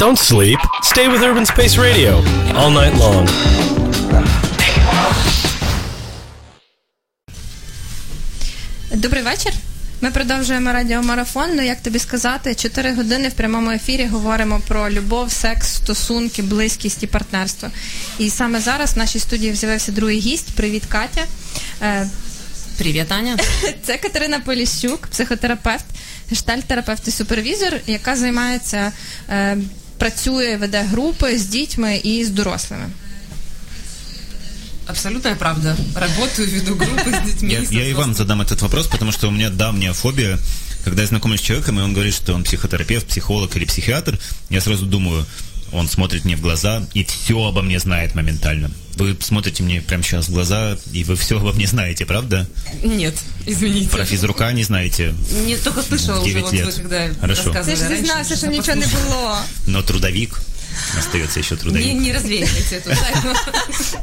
Don't sleep. Stay with Urban Space Radio all night long. Добрий вечір. Ми продовжуємо радіомарафон. Ну як тобі сказати, 4 години в прямому ефірі говоримо про любов, секс, стосунки, близькість і партнерство. І саме зараз в нашій студії з'явився другий гість. Привіт, Катя. Е, Привет, Аня. Це Катерина Поліщук, психотерапевт, гештальт-терапевт і супервізор, яка займається, е, працює, веде групи з дітьми і з дорослими. Абсолютная правда. Работаю, веду группы с детьми. Я, со я и вам взрослыми. задам этот вопрос, потому что у меня давняя фобия. Когда я знакомлюсь с человеком, и он говорит, что он психотерапевт, психолог или психиатр, я сразу думаю, он смотрит мне в глаза и все обо мне знает моментально. Вы смотрите мне прямо сейчас в глаза, и вы все обо мне знаете, правда? Нет, извините. Про физрука не знаете, Не только слышала уже, Девять вот лет. вы когда Хорошо. Ти рассказывали ж раньше. зізнався, що я нічого не послушала. було. но трудовик, остается еще Не, трудовик. не развеивайте эту тайну.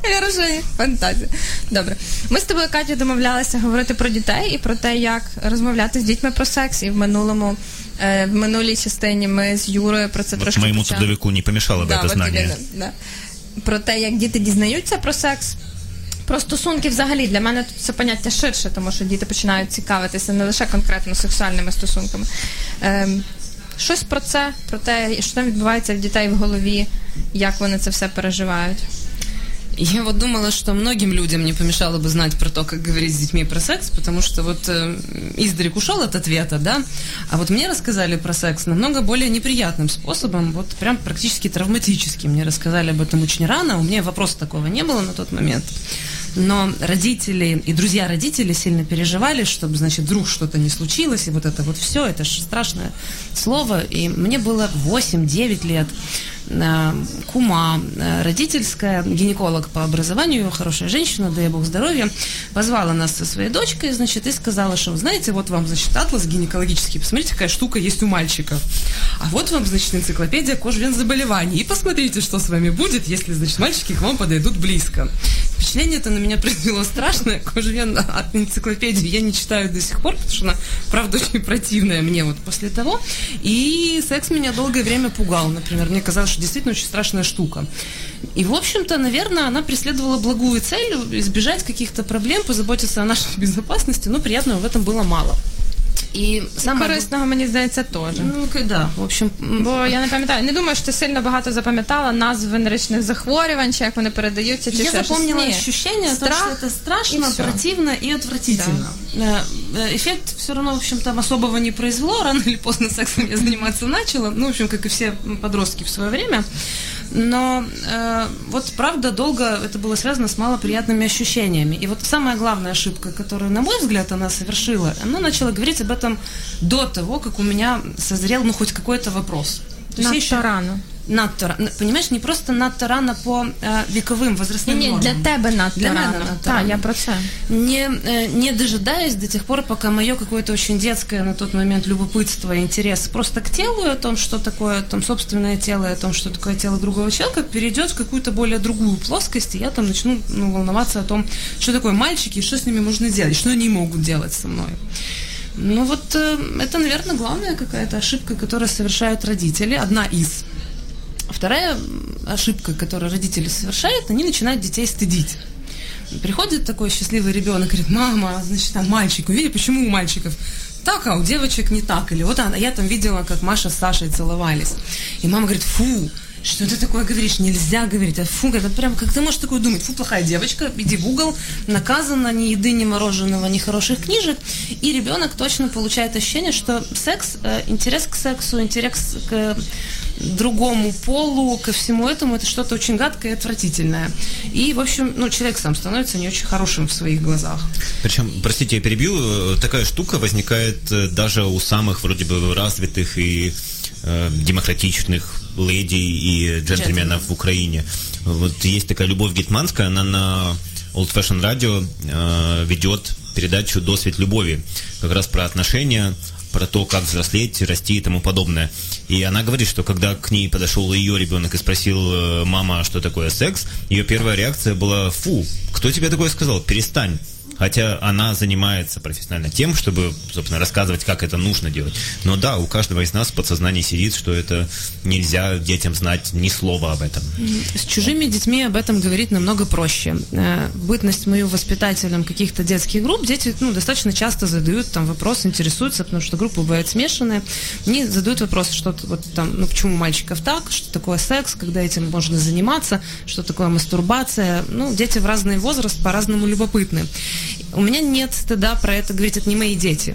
Вираження фантазія. Добре. Ми з тобою, Катя, домовлялися говорити про дітей і про те, як розмовляти з дітьми про секс. І в минулому, е, в минулій частині ми з Юрою про це Вот трошки моему почали. трудовику не помешало бы Да, это от знание. іменно, да. Про те, як діти дізнаються про секс. Про стосунки взагалі для мене тут це поняття ширше, тому що діти починають цікавитися не лише конкретно сексуальними стосунками. Ем, щось про це, про те, що там відбувається в дітей в голові, як вони це все переживають. Я вот думала, что многим людям не помешало бы знать про то, как говорить с детьми про секс, потому что вот э, издрик ушел от ответа, да, а вот мне рассказали про секс намного более неприятным способом, вот прям практически травматическим. Мне рассказали об этом очень рано, у меня вопроса такого не было на тот момент. Но родители и друзья родителей сильно переживали, чтобы, значит, вдруг что-то не случилось, и вот это вот все, это же страшное слово. И мне было 8-9 лет. Э, Кума, э, родительская, гинеколог по образованию, хорошая женщина, дай бог здоровья, позвала нас со своей дочкой, значит, и сказала, что, знаете, вот вам, значит, атлас гинекологический, посмотрите, какая штука есть у мальчиков. А вот вам, значит, энциклопедия кожвен заболеваний. И посмотрите, что с вами будет, если, значит, мальчики к вам подойдут близко. Впечатление это на меня произвело страшное. Кожвен от энциклопедии я не читаю до сих пор, потому что она, правда, очень противная мне вот после того. И секс меня долгое время пугал, например. Мне казалось, что действительно очень страшная штука. И, в общем-то, наверное, она преследовала благую цель избежать каких-то проблем, позаботиться о нашей безопасности, но приятного в этом было мало. И самое... Корисного, мені здається, теж. Ну, к- да, в общем, м, Бо я не пам'ятаю, не думаю, що ти сильно багато запам'ятала назв венеричних захворювань, чи як вони передаються, чи Я ще щось. запомнила Ні. ощущение, о том, Страх что это страшно, и всё. противно и отвратительно. Э, э, Эффект все равно, в общем, там особого не произвело. Рано или поздно сексом я заниматься начала. Ну, в общем, как и все подростки в свое время. Но э, вот правда долго это было связано с малоприятными ощущениями. И вот самая главная ошибка, которую, на мой взгляд, она совершила, она начала говорить об этом до того, как у меня созрел, ну, хоть какой-то вопрос. То есть еще- рано. Надто рано. Понимаешь, не просто надто рано по э, вековым Ні, возрастным ні, нормам. для тебе надто Для мене рано. надто рано. я про це. Не, э, не дожидаясь до тех пор, пока мое какое-то очень детское на тот момент любопытство и интерес просто к телу, и о том, что такое там собственное тело, и о том, что такое тело другого человека, перейдет в какую-то более другую плоскость, и я там начну ну, волноваться о том, что такое мальчики, и что с ними можно делать, что они могут делать со мной. Ну вот э, это, наверное, главная какая-то ошибка, которую совершают родители, одна из. Вторая ошибка, которую родители совершают, они начинают детей стыдить. Приходит такой счастливый ребенок, говорит, мама, значит, там мальчик, увидели, почему у мальчиков так, а у девочек не так. Или вот она, я там видела, как Маша с Сашей целовались. И мама говорит, фу, что ты такое говоришь? Нельзя говорить. А фу, это прям, как ты можешь такое думать? Фу, плохая девочка, иди в угол, наказана ни еды, ни мороженого, ни хороших книжек. И ребенок точно получает ощущение, что секс, э, интерес к сексу, интерес к другому полу, ко всему этому, это что-то очень гадкое и отвратительное. И, в общем, ну, человек сам становится не очень хорошим в своих глазах. Причем, простите, я перебью, э, такая штука возникает э, даже у самых вроде бы развитых и э, демократичных леди и джентльменов в Украине. Вот есть такая Любовь Гетманская, она на Old Fashion Radio э, ведет передачу «Досвет любови», как раз про отношения, про то, как взрослеть, расти и тому подобное. И она говорит, что когда к ней подошел ее ребенок и спросил э, мама, что такое секс, ее первая реакция была «Фу, кто тебе такое сказал? Перестань». Хотя она занимается профессионально тем, чтобы, собственно, рассказывать, как это нужно делать. Но да, у каждого из нас в подсознании сидит, что это нельзя детям знать ни слова об этом. С чужими детьми об этом говорить намного проще. Э, Бытность мою воспитателем каких-то детских групп, дети ну, достаточно часто задают там вопрос, интересуются, потому что группы бывают смешанные. Они задают вопрос, что вот там, ну почему мальчиков так, что такое секс, когда этим можно заниматься, что такое мастурбация. Ну, дети в разный возраст по-разному любопытны. У меня нет стыда про это говорить, это не мои дети.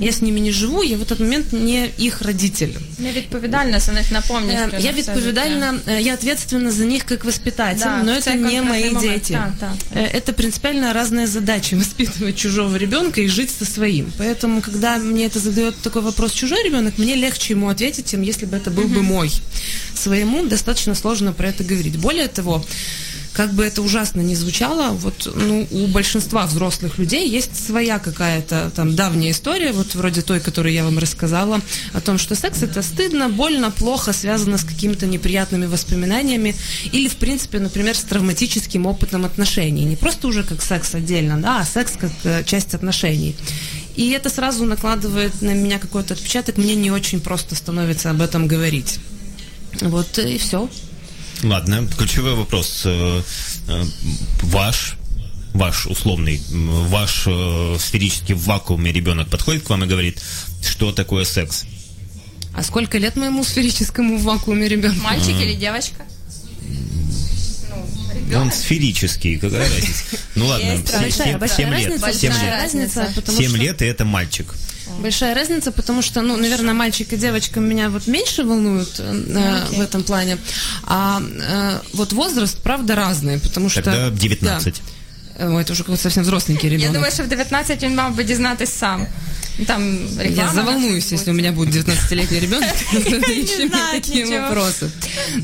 Я с ними не живу, я в этот момент не их родитель. Не відповідальна за них на повністю. Э, на Я все відповідальна, э, я ответственна за них как воспитатель, Да, но в это цей не конкретний мои момент. дети. Так, так. Э, Это принципиально разные задачи воспитывать чужого ребенка и жить со своим. Поэтому, когда мне это задает такой вопрос чужой ребенок, мне легче ему ответить, чем если бы это был бы мой. Своему достаточно сложно про это говорить. Более того, как бы это ужасно не звучало, вот ну, у большинства взрослых людей есть своя какая-то там давняя история, вот вроде той, которую я вам рассказала, о том, что секс это стыдно, больно, плохо, связано с какими-то неприятными воспоминаниями или, в принципе, например, с травматическим опытом отношений. Не просто уже как секс отдельно, да, а секс как э, часть отношений. И это сразу накладывает на меня какой-то отпечаток, мне не очень просто становится об этом говорить. Вот и все. Ладно, ключевой вопрос. Э, э, Ваш ваш условный, ваш э, сферический в вакууме ребенок подходит к вам и говорит, что такое секс? А сколько лет моему сферическому в вакууме ребенку? Мальчик или девочка? Он сферический, какая разница? Ну ладно, Есть се- Большая, се- большая семь лет. разница, Семь большая лет. разница, потому Семь что лет, и это мальчик. Большая разница, потому что, ну, наверное, мальчик и девочка меня вот меньше волнуют э, в этом плане, а э, вот возраст, правда, разный, потому что Тогда 19. Да. Ой, это уже какой-то совсем взросленький Я ребенок. думаю, що в 19 він мав би дізнатись сам. Там реклама. Я заволнуюсь, если у меня будет 19-летний ребенок, задающий мне знает такие ничего. вопросы.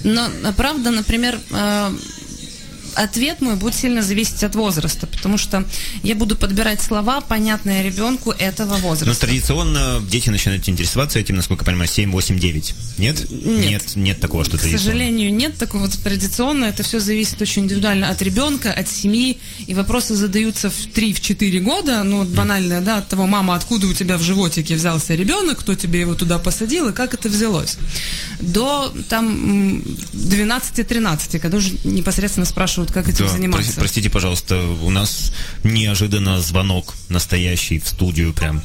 Но, а, правда, например, э, ответ мой будет сильно зависеть от возраста, потому что я буду подбирать слова, понятные ребенку этого Но возраста. традиционно дети начинают интересоваться этим, насколько я понимаю, 7, 8, 9. Нет? Нет. Нет, нет такого, что К сожалению, нет такого традиционно. Это все зависит очень индивидуально от ребенка, от семьи. И вопросы задаются в 3-4 года. Ну, вот банально, да, от того, мама, откуда у тебя в животике взялся ребенок, кто тебе его туда посадил и как это взялось. До там м, 12-13, когда уже непосредственно спрашивают, как этим Да, заниматься. про- простите, пожалуйста, у нас неожиданно звонок настоящий в студию прям.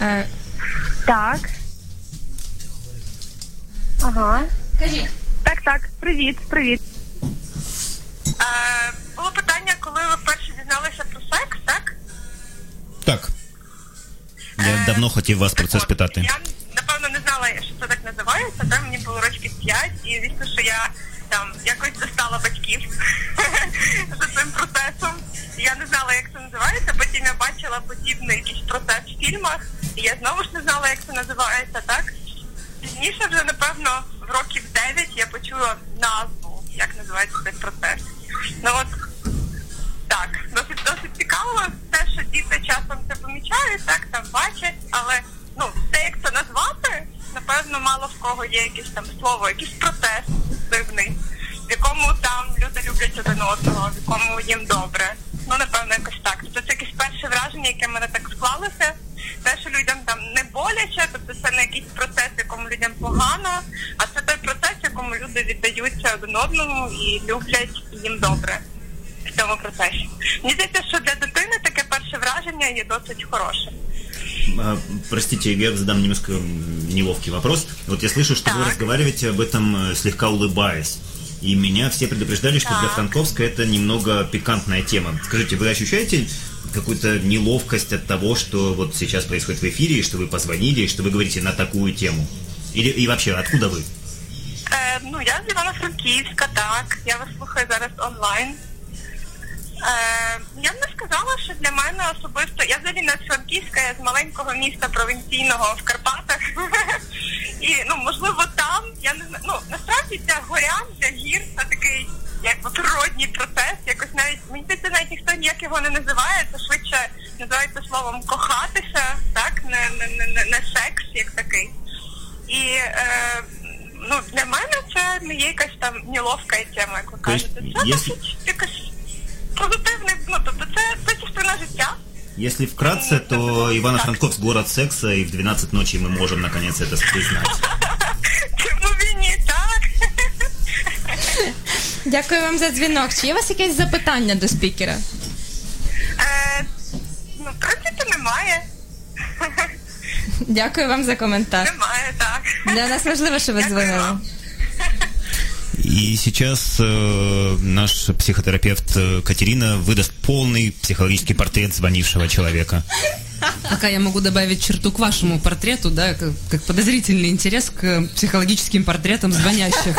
Е, Так. Ага. Кажіть. Так, так. Привіт, привіт. Е, було питання, коли ви вперше дізналися про секс, так? Так. Я давно хотів вас про це От, спитати. Я напевно знала, що це так називається. Там мені було років 5, і звісно, що я там якось достала батьків за цим процесом. Я не знала, як це називається. Потім я бачила подібний якийсь процес в фільмах, і я знову ж не знала, як це називається, так? Пізніше вже, напевно, в років 9 я почула назву, як називається цей процес. Ну от так, досить досить цікаво те, що діти часом це помічають, так там бачать, але ну те, як це назвати, напевно, мало в кого є якесь там слово, якийсь процес дивний, в якому там люди люблять один одного, в якому їм добре. Ну, напевно, якось так. Тобто це якесь перше враження, яке в мене так склалося. Те, що людям там не боляче, тобто це не якийсь процес, якому людям погано, а це той процес, якому люди віддаються один одному і люблять їм добре в цьому процесі. Мені здається, що для дитини таке перше враження є досить хороше. А, Простите, я задам немножко неловкий вопрос. Вот я слышу, что вы Так. разговариваете об этом э, слегка улыбаясь. И меня все предупреждали, что для Так. Франковска это немного пикантная тема. Скажите, вы ощущаете какую-то неловкость от того, что вот сейчас происходит в эфире, и что вы позвонили, и что вы говорите на такую тему? Или и вообще, откуда вы? Е, ну, я з Івано-Франківська, так. Я вас слухаю зараз онлайн. Е, я б не сказала, що для мене особисто. Я взагалі не з Франківська, я з маленького міста провінційного в Карпатах. І ну, можливо, там я не знаю. Ну насправді ця горянця, гір це такий якби природній процес. Якось навіть мені здається, навіть ніхто ніяк його не називає. Це швидше називається словом кохатися, так не, не, не, не, не секс як такий. І е, ну, для мене це не є якась там неловка тема, як ви кажете. Це досить якась позитивний, ну тобто це, це частина життя. Если вкратце, то Ивано-Франковск город секса, и в 12 ночи мы можем наконец это признать. Чому він ні так? Дякую вам за дзвінок. Чи є у вас якесь запитання до спікера? Е, ну, в принципі, немає. Дякую вам за коментар. Немає, так. Для нас важливо, що ви дзвонили. И сейчас э, наш психотерапевт э, Катерина выдаст полный психологический портрет звонившего человека. Пока я могу добавить черту к вашему портрету, да, как, как подозрительный интерес к психологическим портретам звонящих.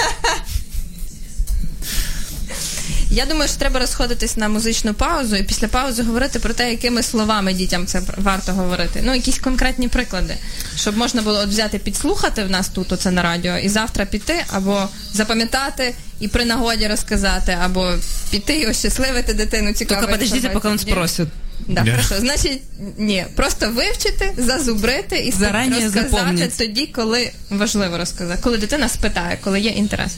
Я думаю, що треба розходитись на музичну паузу і після паузи говорити про те, якими словами дітям це варто говорити. Ну, якісь конкретні приклади, щоб можна було от взяти, підслухати в нас тут, оце на радіо, і завтра піти, або запам'ятати і при нагоді розказати, або піти і ощасливити дитину. Цікаво. Тільки подождіться, поки он спросит. Да, Да. хорошо. Значить, ні, просто вивчити, зазубрити і Зарані розказати запомніть. тоді, коли важливо розказати, коли дитина спитає, коли є інтерес.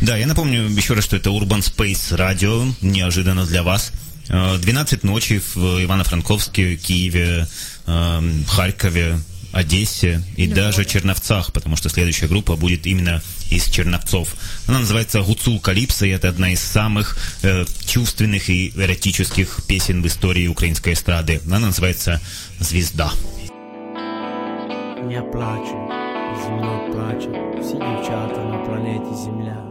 Да, я напомню еще раз, что это Urban Space Radio, неожиданно для вас. Э, 12 ночи в Ивано-Франковске, Киеве, эм, Харькове, Одессе и даже Черновцах, потому что следующая группа будет именно из Черновцов. Она называется «Гуцул Калипсо», и это одна из самых э, чувственных и эротических песен в истории украинской эстрады. Она называется «Звезда». Я плачу, і зі мною плачуть всі дівчата на планеті Земля.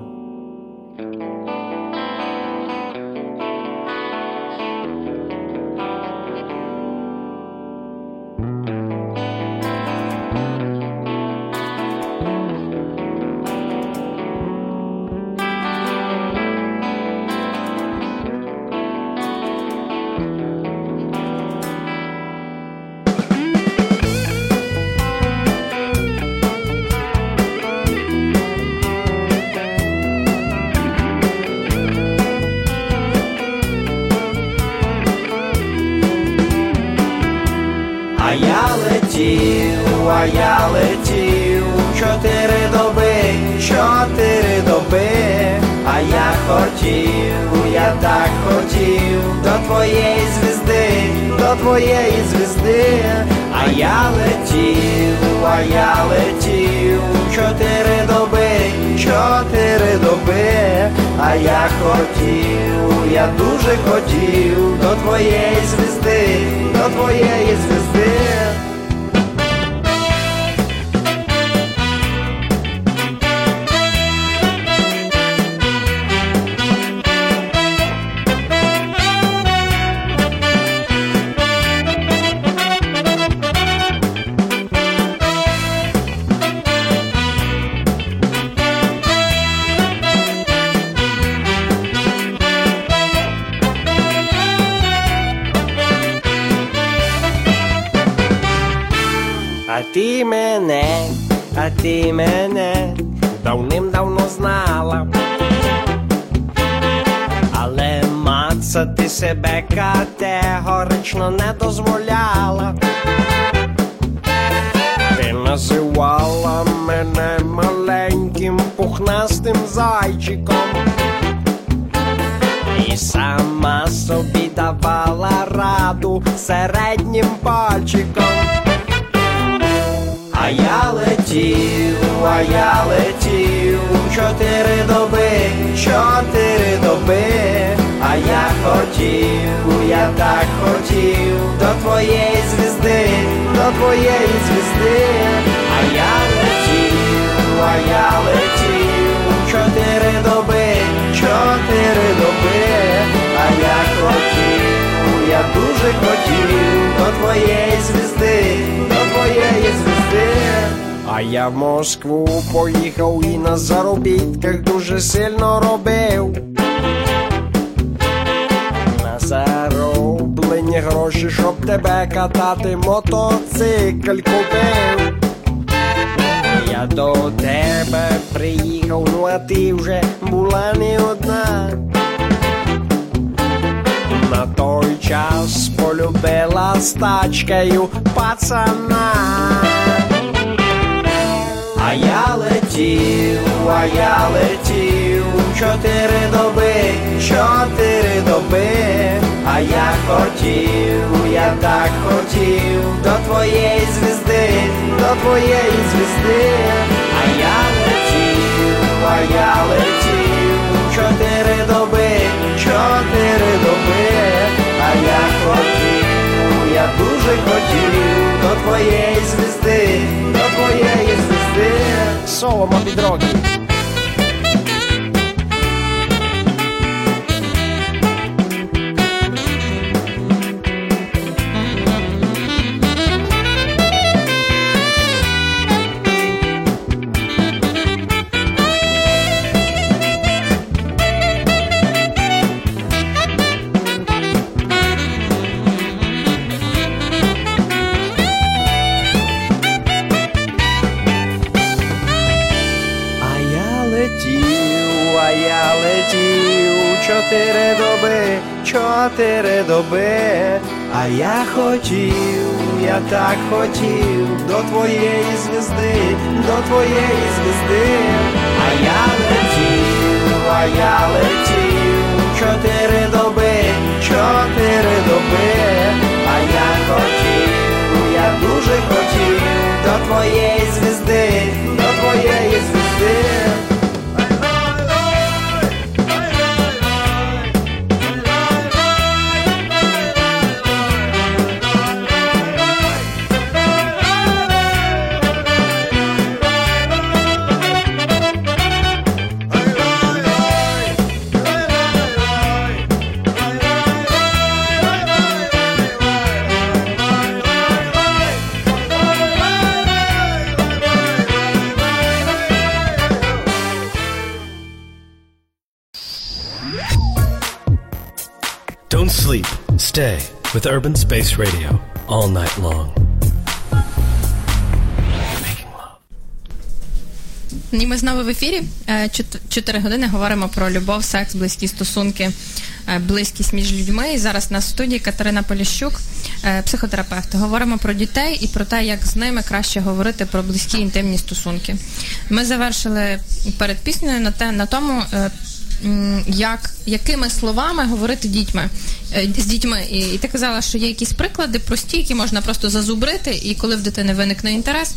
Летів, а я летів, чотири доби, чотири доби, а я хотів, я так хотів. До твоєї звізди, до твоєї звізди, а я летів, а я летів, чотири доби, чотири доби, а я хотів, я дуже хотів до твоєї звізди, до твоєї звізди. Ти мене давним-давно знала. Але мацати себе категорично не дозволяла. Ти називала мене маленьким пухнастим зайчиком. І сама собі давала раду середнім хотів, я так хотів. До твоєї звізди, до твоєї звізди, а я летів, а я летів, чотири доби, чотири доби, а я хотів, я дуже хотів. До твоєї звізди, до твоєї звізди. А я в Москву поїхав і на заробітках дуже сильно робив. Зароблені гроші, щоб тебе катати, мотоцикл купив. Я до тебе приїхав, ну а ти вже була не одна. На той час полюбила з тачкою пацана. А я летів, а я летів, чотири доби, чотири доби, а я хотів, я так хотів. До твоєї звізди, до твоєї звізди, а я летів, а я летів, чотири доби, чотири доби, а я хотів, я дуже хотів. До твоєї звізди, до твоєї звізди. Соло мобі чотири доби, чотири доби, а я хотів, я так хотів до твоєї звізди, до твоєї звізди, а я летів, а я летів, чотири доби, чотири доби, а я хотів, я дуже хотів до твоєї звізди, with Urban Space Radio all night long. І ми знову в ефірі. Е, Чотири години говоримо про любов, секс, близькі стосунки, е, близькість між людьми. І зараз на студії Катерина Поліщук, е, психотерапевт. Говоримо про дітей і про те, як з ними краще говорити про близькі інтимні стосунки. Ми завершили перед піснею на те на тому. Як якими словами говорити дітьми е, з дітьми, і, і ти казала, що є якісь приклади прості, які можна просто зазубрити, і коли в дитини виникне інтерес,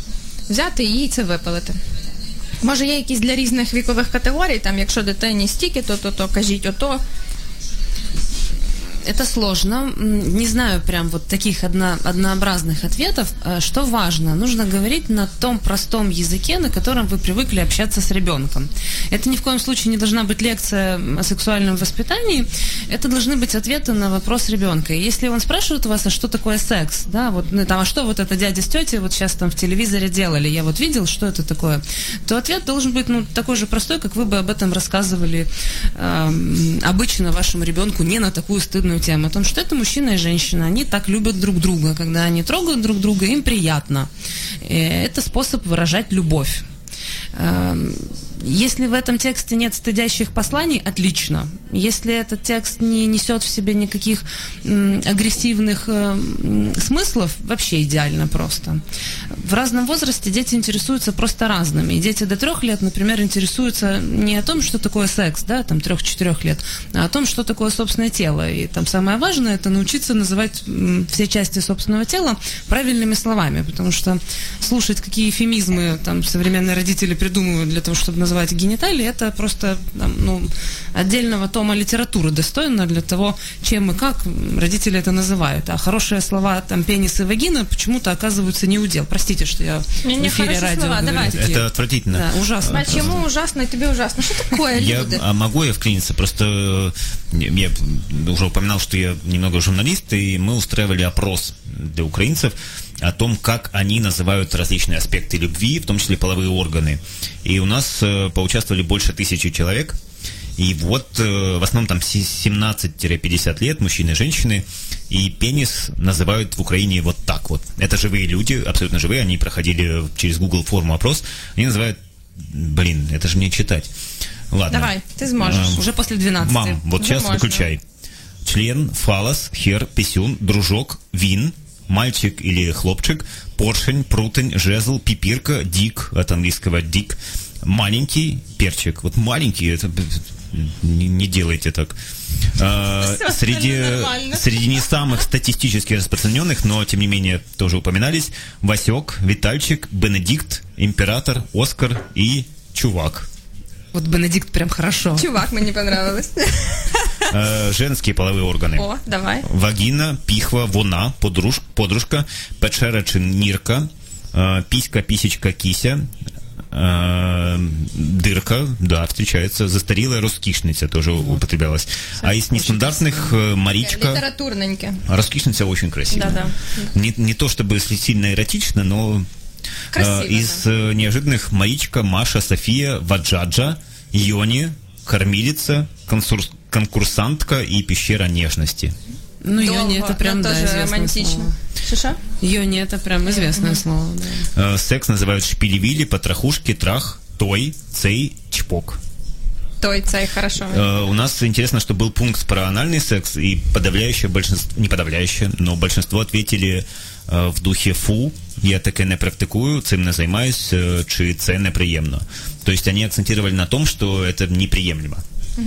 взяти її і це випалити. Може, є якісь для різних вікових категорій, там, якщо дитині стільки, то, то, то кажіть ото. Это сложно. Не знаю прям вот таких одно- однообразных ответов. Э, Что важно? Нужно говорить на том простом языке, на котором вы привыкли общаться с ребенком. Это ни в коем случае не должна быть лекция о сексуальном воспитании. Это должны быть ответы на вопрос ребенка. Если он спрашивает вас, а что такое секс, да, вот ну, там, а что вот это дядя с тетей вот сейчас там в телевизоре делали, я вот видел, что это такое, то ответ должен быть ну такой же простой, как вы бы об этом рассказывали эм, обычно вашему ребенку не на такую стыдную тему, о том, что это мужчина и женщина, они так любят друг друга, когда они трогают друг друга, им приятно. Э, Это способ выражать любовь. Эм, Если в этом тексте нет стыдящих посланий, отлично. Если этот текст не несет в себе никаких агрессивных э, смыслов, вообще идеально просто. В разном возрасте дети интересуются просто разными. Дети до трех лет, например, интересуются не о том, что такое секс, да, там трех-четырех лет, а о том, что такое собственное тело. И там самое важное это научиться называть все части собственного тела правильными словами, потому что слушать, какие эфемизмы там современные родители придумывают для того, чтобы называть гениталии, это просто там, ну, отдельного тома литературы достойно для того, чем и как родители это называют. А хорошие слова там пенис и вагина почему-то оказываются не удел. Простите, что я Не-не, в эфире радио слова, говорю давай. Это отвратительно. Да, ужасно. А чому ужасно тобі ужасно? Що таке, Я, люди? а могу я вклиниться? Просто э, я уже упоминал, что я немного журналист, и мы устраивали опрос для украинцев о том, как они называют различные аспекты любви, в том числе половые органы. И у нас э, поучаствовали больше тысячи человек. И вот э, в основном там си- 17-50 лет, мужчины и женщины, и пенис называют в Украине вот так вот. Это живые люди, абсолютно живые, они проходили через Google форму опрос, они называют, блин, это же мне читать. Ладно. Давай, ти зможеш. Эм, Уже после 12. Мам, вот Уже сейчас можно. выключай. Член, фалос, хер, писюн, дружок, вин, мальчик или хлопчик, поршень, прутень, жезл, пипирка, дик, от английского дик, маленький перчик. Вот маленький, это не, не делайте так. А, среди, нормально. среди не самых статистически распространенных, но тем не менее тоже упоминались, Васек, Витальчик, Бенедикт, Император, Оскар и Чувак. Вот Бенедикт прям хорошо. Чувак, мені понравилось. Э, женские половые органы. О, давай. Вагина, піхва, вона, подруж, подружка, печера чи нірка, э, піська, пісечка, кися, э, дырка, да, встречается, застарелая роскишница тоже употреблялась. А из нестандартных э, Маричка, Літературненьке. а роскишница очень красивая. Да-да. Не, не то чтобы сильно эротично, но Красиво, э, из э, неожиданных Маричка, Маша, София, Ваджаджа, Йони, Кормилица, консур- конкурсантка и пещера нежности. Ну, Йони, это прям, да, тоже известное романтично. слово. Що-що? Йони, это прям известное слово, да. Э, Секс называют шпилевили, потрохушки, трах, той, цей, чпок. Той цей, хорошо. Э, У нас интересно, что был пункт про анальный секс, и подавляющее большинство, не подавляющее, но большинство ответили э, в духе «фу, я таке не практикую, цим не займаюсь, э, чи це неприємно». То есть они акцентировали на том, что это неприемлемо. Э,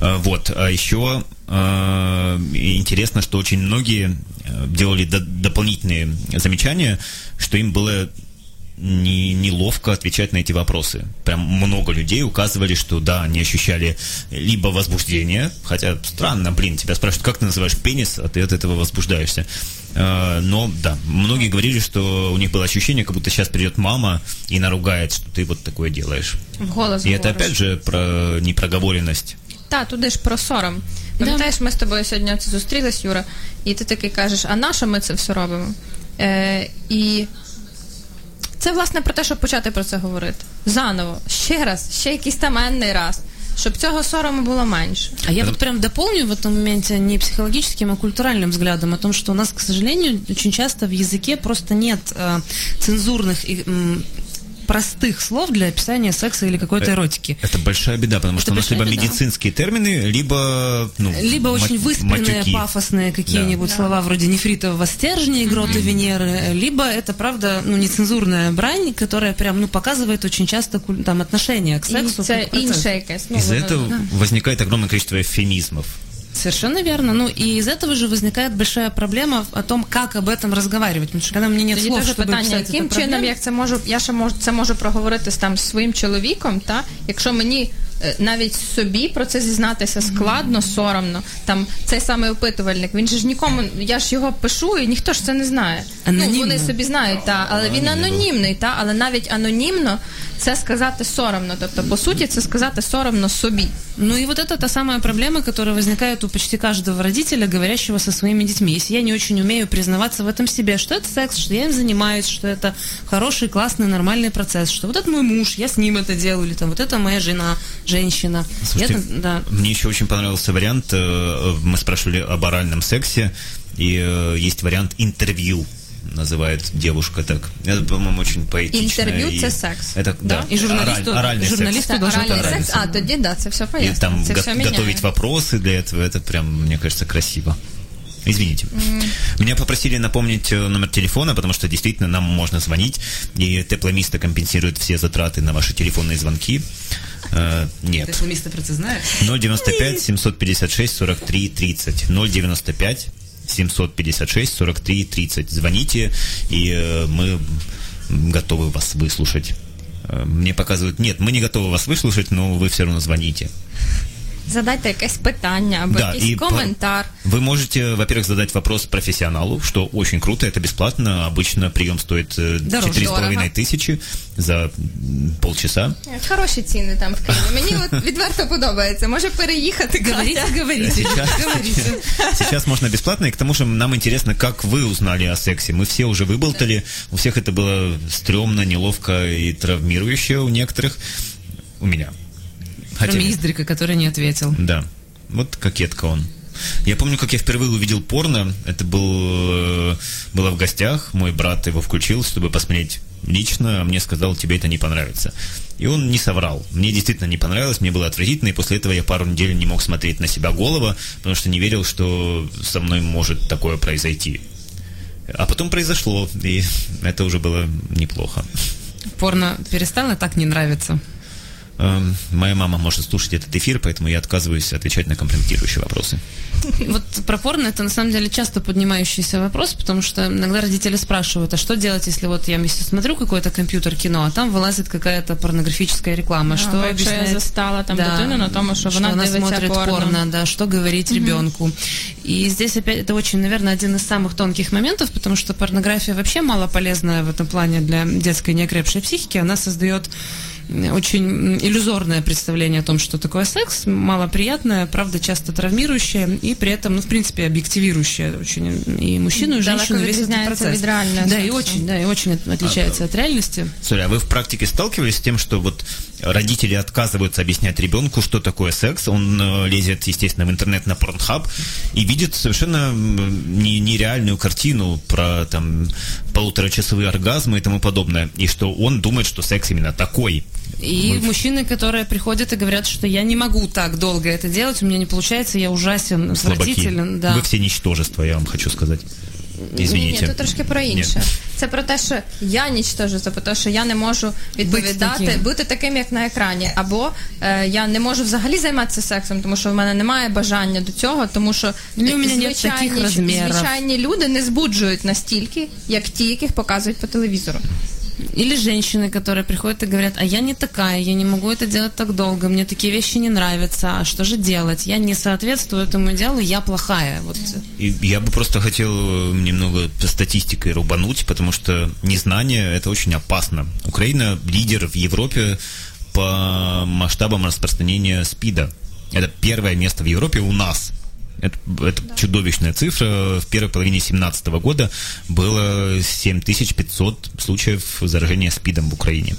Вот. А еще э, интересно, что очень многие э, делали до- дополнительные замечания, что им было не, неловко отвечать на эти вопросы. Прям много людей указывали, что да, они ощущали либо возбуждение, хотя странно, блин, тебя спрашивают, как ты называешь пенис, а ты от этого возбуждаешься. Э, Но да, многие говорили, что у них было ощущение, как будто сейчас придет мама и наругает, что ты вот такое делаешь. В голос И это опять же про непроговоренность. Та, туди ж про сором. Пам'ятаєш, ми з тобою сьогодні оце зустрілись, Юра, і ти такий кажеш, а на що ми це все робимо? Е, і це, власне, про те, щоб почати про це говорити. Заново, ще раз, ще якийсь там енний раз, щоб цього сорому було менше. А я вот прям дополню в этом моменте не психологическим, а культуральным взглядом о том, что у нас, к сожалению, очень часто в языке просто нет э, цензурных и м, простых слов для описания секса или какой-то эротики. Это большая беда, потому что у нас либо беда. медицинские термины, либо ну, Либо очень выспренные, матюки. пафосные какие-нибудь слова вроде нефритового стержня, грота Венеры, либо это, правда, ну, нецензурная брань, которая прям, ну, показывает очень часто там отношение к сексу. Ну, Из-за этого возникает огромное количество эвфемизмов. Совершенно верно. Ну, и из этого же возникает большая проблема о том, как об этом разговаривать. Потому что когда мне нет Тоді слов, теж чтобы питання, описать яким эту чином проблему, як це можу, я ще можу це можу проговорити з там з своїм чоловіком, та якщо мені е, навіть собі про це зізнатися складно, соромно. Там цей самий опитувальник, він же ж нікому, я ж його пишу, і ніхто ж це не знає. Ну Анонімно. вони собі знають, та але він анонімний, та але навіть анонімно це сказати соромно. Тобто, по суті, це сказати соромно собі. Ну и вот это та самая проблема, которая возникает у почти каждого родителя, говорящего со своими детьми. Если я не очень умею признаваться в этом себе, что это секс, что я им занимаюсь, что это хороший, классный, нормальный процесс, что вот это мой муж, я с ним это делаю, или там вот это моя жена, женщина. Слушайте, это, да. мне еще очень понравился вариант, э, мы спрашивали об оральном сексе, и э, есть вариант интервью, называет девушка так. Это, по-моему, очень поэтично. Интервью и- це секс. Это, да. И журналисту- ораль- оральный журналисту секс. Це должен оральний оральний секс, а тоді да, це все И пояснює. там це го- все міняє. готовить вопросы для этого, это прям, мне кажется, красиво. Извините. Меня попросили напомнить э, номер телефона, потому что действительно нам можно звонить, и тепломисто компенсирует все затраты на ваши телефонные звонки. Э, нет. место про це знаєш? 095 756 43 30. 095 756 43 30. Звоните, и э, мы готовы вас выслушать. Э, Мне показывают, нет, мы не готовы вас выслушать, но вы все равно звоните Задайте якесь питання або якийсь по- коментар. Вы можете, во-первых, задать вопрос профессионалу, что очень круто, это бесплатно. Обычно прием стоит э, Дороже. 4,5 Дорого. тысячи за м, полчаса. Хороші ціни там в Києві. Мені от відверто подобається. Може переїхати. Говорите, Катя? говорите. Сейчас, сейчас можно бесплатно, и к тому же нам интересно, как вы узнали о сексе. Мы все уже выболтали, у всех это было стрёмно, неловко и травмирующе у некоторых. У меня. Хотя Кроме. Издрика, который не ответил. Да. Вот кокетка он. Я помню, как я впервые увидел порно. Это был, э, было в гостях. Мой брат его включил, чтобы посмотреть лично. А мне сказал, тебе это не понравится. И он не соврал. Мне действительно не понравилось, мне было отвратительно. И после этого я пару недель не мог смотреть на себя голова, потому что не верил, что со мной может такое произойти. А потом произошло, и это уже было неплохо. Порно перестало так не нравиться. Эм, Моя мама может слушать этот эфир, поэтому я отказываюсь отвечать на компрометирующие вопросы. Вот про порно это на самом деле часто поднимающийся вопрос, потому что иногда родители спрашивают, а что делать, если вот я вместе смотрю какой-то компьютер кино, а там вылазит какая-то порнографическая реклама, что Або якщо я объясняет- застала там дитину на тому, що вона она смотрит порно. порно, да, что говорить ребенку. И здесь опять это очень, наверное, один из самых тонких моментов, потому что порнография вообще мало полезная в этом плане для детской неокрепшей психики. Она создает очень м, иллюзорное представление о том, что такое секс, малоприятное, правда, часто травмирующее и при этом, ну, в принципе, объективирующее очень и мужчину, и Далеко женщину весь этот відрізняється процесс. від реального Да, и сексу. очень, да, и очень от- отличается от реальности. Смотри, а вы в практике сталкивались с тем, что вот родители отказываются объяснять ребенку, что такое секс, он э, лезет, естественно, в интернет на Pornhub и видит совершенно м, не- нереальную картину про там полуторачасовые оргазмы и тому подобное, и что он думает, что секс именно такой. И мужчины, которые приходят и говорят, что я не могу так долго это делать, у меня не получается, я ужасен, Слабаки. отвратителен. Да. Вы все ничтожества, я вам хочу сказать. Ні, Извините. ні, тут трошки про інше. Ні. Це про те, що я нічтожу, про те, що я не можу відповідати, таким. бути таким, як на екрані. Або е, я не можу взагалі займатися сексом, тому що в мене немає бажання до цього, тому що Ну, нет звичайні, таких звичайні люди не збуджують настільки, як ті, яких показують по телевізору. Или женщины, которые приходят и говорят, а я не такая, я не могу это делать так долго, мне такие вещи не нравятся, а что же делать? Я не соответствую этому идеалу, я плохая. Вот. И я бы просто хотел э, немного статистикой рубануть, потому что незнание это очень опасно. Украина лидер в Европе по масштабам распространения СПИДа. Это первое место в Европе у нас. Это, это чудовищная цифра. В первой половине 2017 года было 7500 случаев заражения СПИДом в Украине.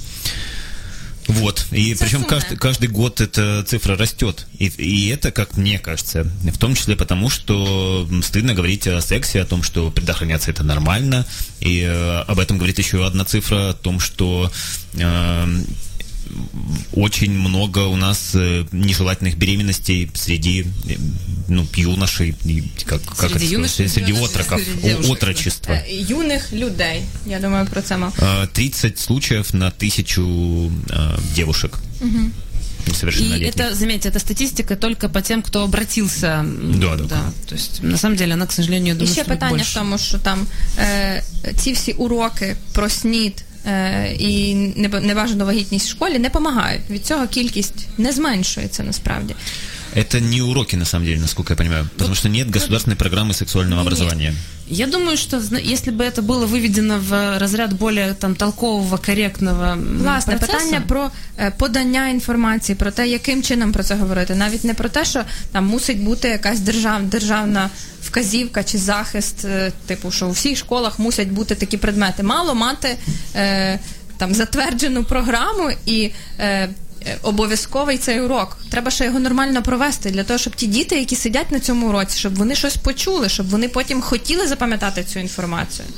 Вот. И причем сумма. каждый, каждый год эта цифра растет. И, и это, как мне кажется, в том числе потому, что стыдно говорить о сексе, о том, что предохраняться это нормально. И э, об этом говорит еще одна цифра, о том, что э, очень много у нас э, нежелательных беременностей среди э, ну, юношей, и как, как Среди это юношей, сказать, среди юношей, отроков, среди девушек, да. отрочества. Е, Юних людей. Я думаю про це мав. Э, 30 случаев на тысячу э, девушек. И Несовершеннолетних. это, заметьте, это статистика только по тем, кто обратился. м, Да, да. То есть, на самом деле, она, к сожалению, І думаю, ще что будет питання больше. в тому, що там е, ці всі уроки про снід е, і неб- небажану вагітність в школі не допомагають. Від цього кількість не зменшується насправді. Это не уроки, на самом деле, насколько я понимаю, потому что нет государственной программы сексуального образования. Я думаю, что зна- если бы это было выведено в разряд более там толкового, корректного м, Власне, процесса, питання про е, подання інформації, про те, яким чином про це говорити, навіть не про те, що там мусить бути якась держав, державна вказівка чи захист, е, типу, що у всіх школах мусять бути такі предмети. Мало мати е, там затверджену програму і. Е, е, Обов'язковий цей урок. Треба ще його нормально провести для того, щоб ті діти, які сидять на цьому уроці, щоб вони щось почули, щоб вони потім хотіли запам'ятати цю інформацію.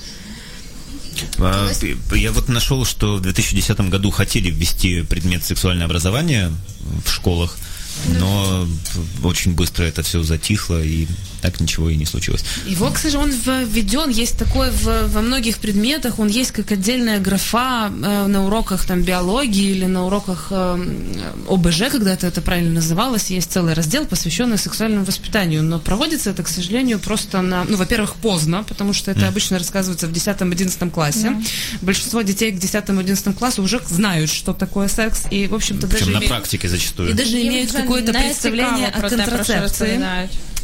Я вот нашел, что в 2010 году хотели ввести предмет сексуальное образование в школах, но очень быстро это все затихло, и так ничего и не случилось. Его, к сожалению, он введен, есть такой в, во многих предметах, он есть как отдельная графа э, на уроках там биологии или на уроках э, ОБЖ, когда-то это правильно называлось, есть целый раздел, посвященный сексуальному воспитанию, но проводится это, к сожалению, просто на, ну, во-первых, поздно, потому что это обычно рассказывается в 10-11 классе. Большинство детей к 10-11 классу уже знают, что такое секс, и, в общем-то, даже Причем на имеют- практике зачастую. и даже имеют какое-то представление о контрацепции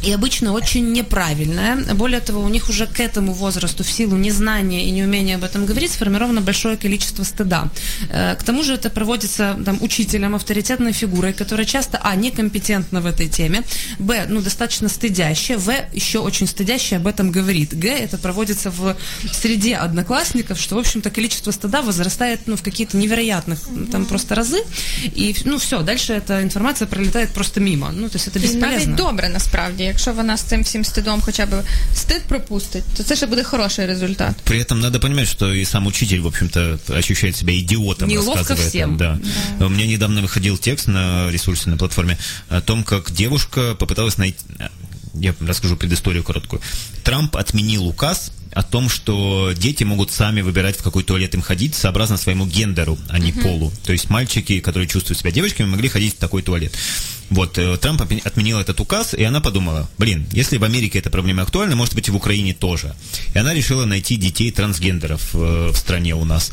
розповідають. И обычно очень неправильное. Более того, у них уже к этому возрасту в силу незнания и неумения об этом говорить сформировано большое количество стыда. Э, К тому же это проводится там, учителем, авторитетной фигурой, которая часто, а, некомпетентна в этой теме, б, ну, достаточно стыдящая, в, еще очень стыдящая об этом говорит, г, это проводится в среде одноклассников, что, в общем-то, количество стыда возрастает ну, в какие-то невероятных там просто разы, и, ну, все, дальше эта информация пролетает просто мимо. Ну, то есть это І бесполезно. навіть добре насправді, якщо вона з цим всім стидом хоча б стид пропустить, то це ще буде хороший результат. При этом надо понимать, что и сам учитель, в общем-то, ощущает себя идиотом, Неловко рассказывая всем. там, да. У меня недавно выходил текст на ресурсе, на платформе о том, как девушка попыталась найти... Я расскажу предысторию короткую. Трамп отменил указ о том, что дети могут сами выбирать, в какой туалет им ходить, сообразно своему гендеру, а не полу. То есть мальчики, которые чувствуют себя девочками, могли ходить в такой туалет. Вот, э, Трамп отменил этот указ, и она подумала, блин, если в Америке эта проблема актуальна, может быть и в Украине тоже. И она решила найти детей трансгендеров э, в стране у нас.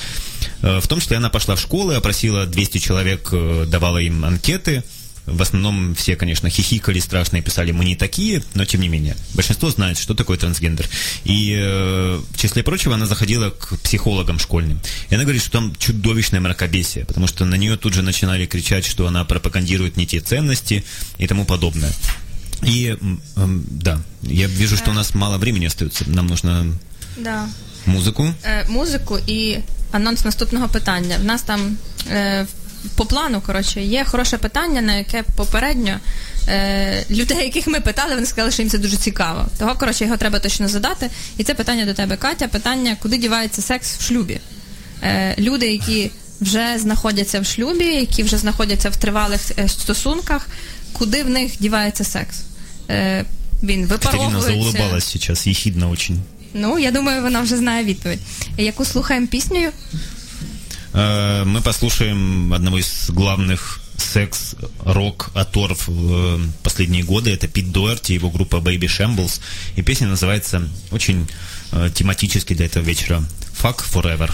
Э, В том числе она пошла в школы, опросила 200 человек, давала им анкеты, в основном все, конечно, хихикали страшно и писали «мы не такие», но тем не менее. Большинство знает, что такое трансгендер. И э, в числе прочего она заходила к психологам школьным. И она говорит, что там чудовищное мракобесие, потому что на нее тут же начинали кричать, что она пропагандирует не те ценности и тому подобное. И да, я вижу, что у нас мало времени остается. Нам нужно Да. музыку. Е, музику і анонс наступного питання. В нас там е, по плану, коротше, є хороше питання, на яке попередньо е, людей, яких ми питали, вони сказали, що їм це дуже цікаво. Того, коротше, його треба точно задати. І це питання до тебе, Катя. Питання, куди дівається секс в шлюбі? Е, люди, які вже знаходяться в шлюбі, які вже знаходяться в тривалих е, стосунках, куди в них дівається секс? Е, він Катерина випаровується. заулыбалась сейчас, ехидно очень. Ну, я думаю, вона вже знає відповідь. Яку слухаємо піснею? Э, Мы послушаем одного из главных секс-рок оторв в э, последние годы. Это Пит Дуэрти, его группа Baby Shambles. И песня называется очень э, тематически для этого вечера «Fuck Forever».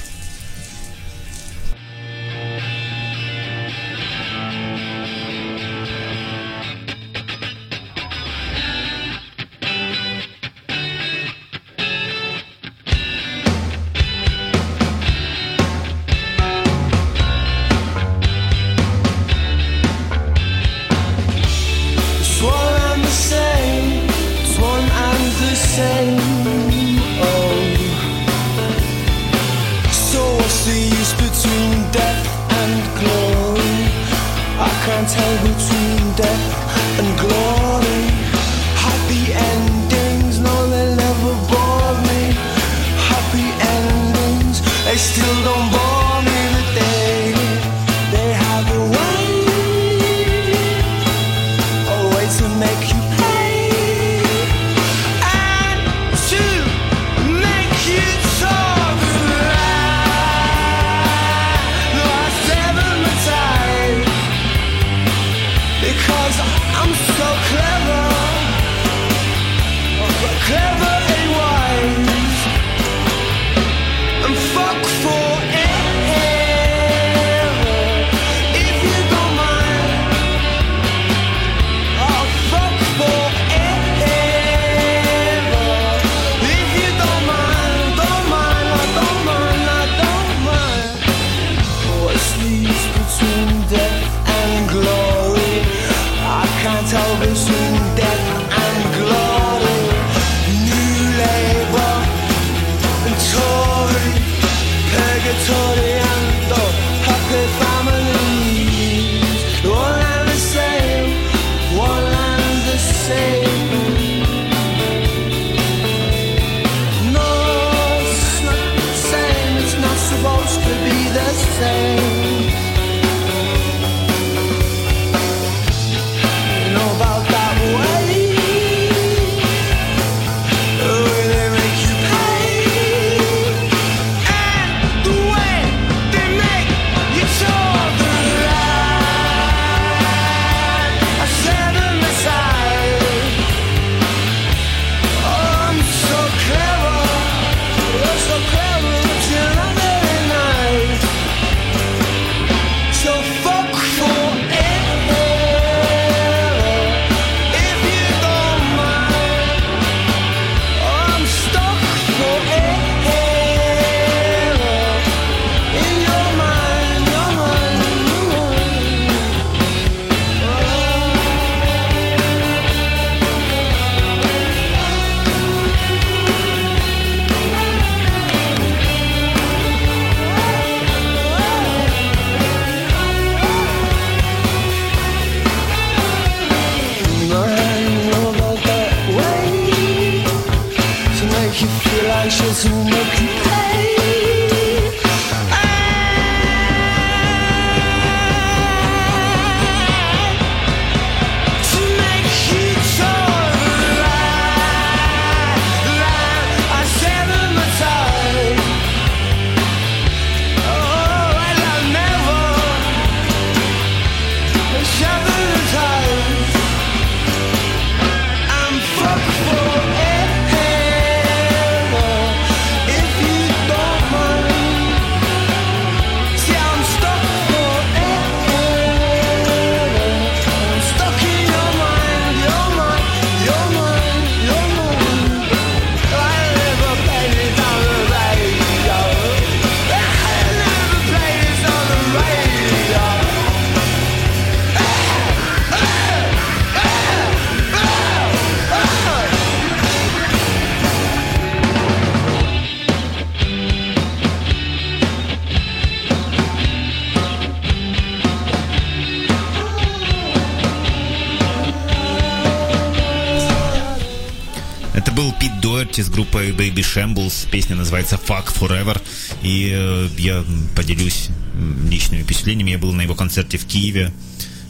Baby Shambles. Песня называется Fuck Forever. И э, я м, поделюсь м, личными впечатлениями. Я был на его концерте в Киеве.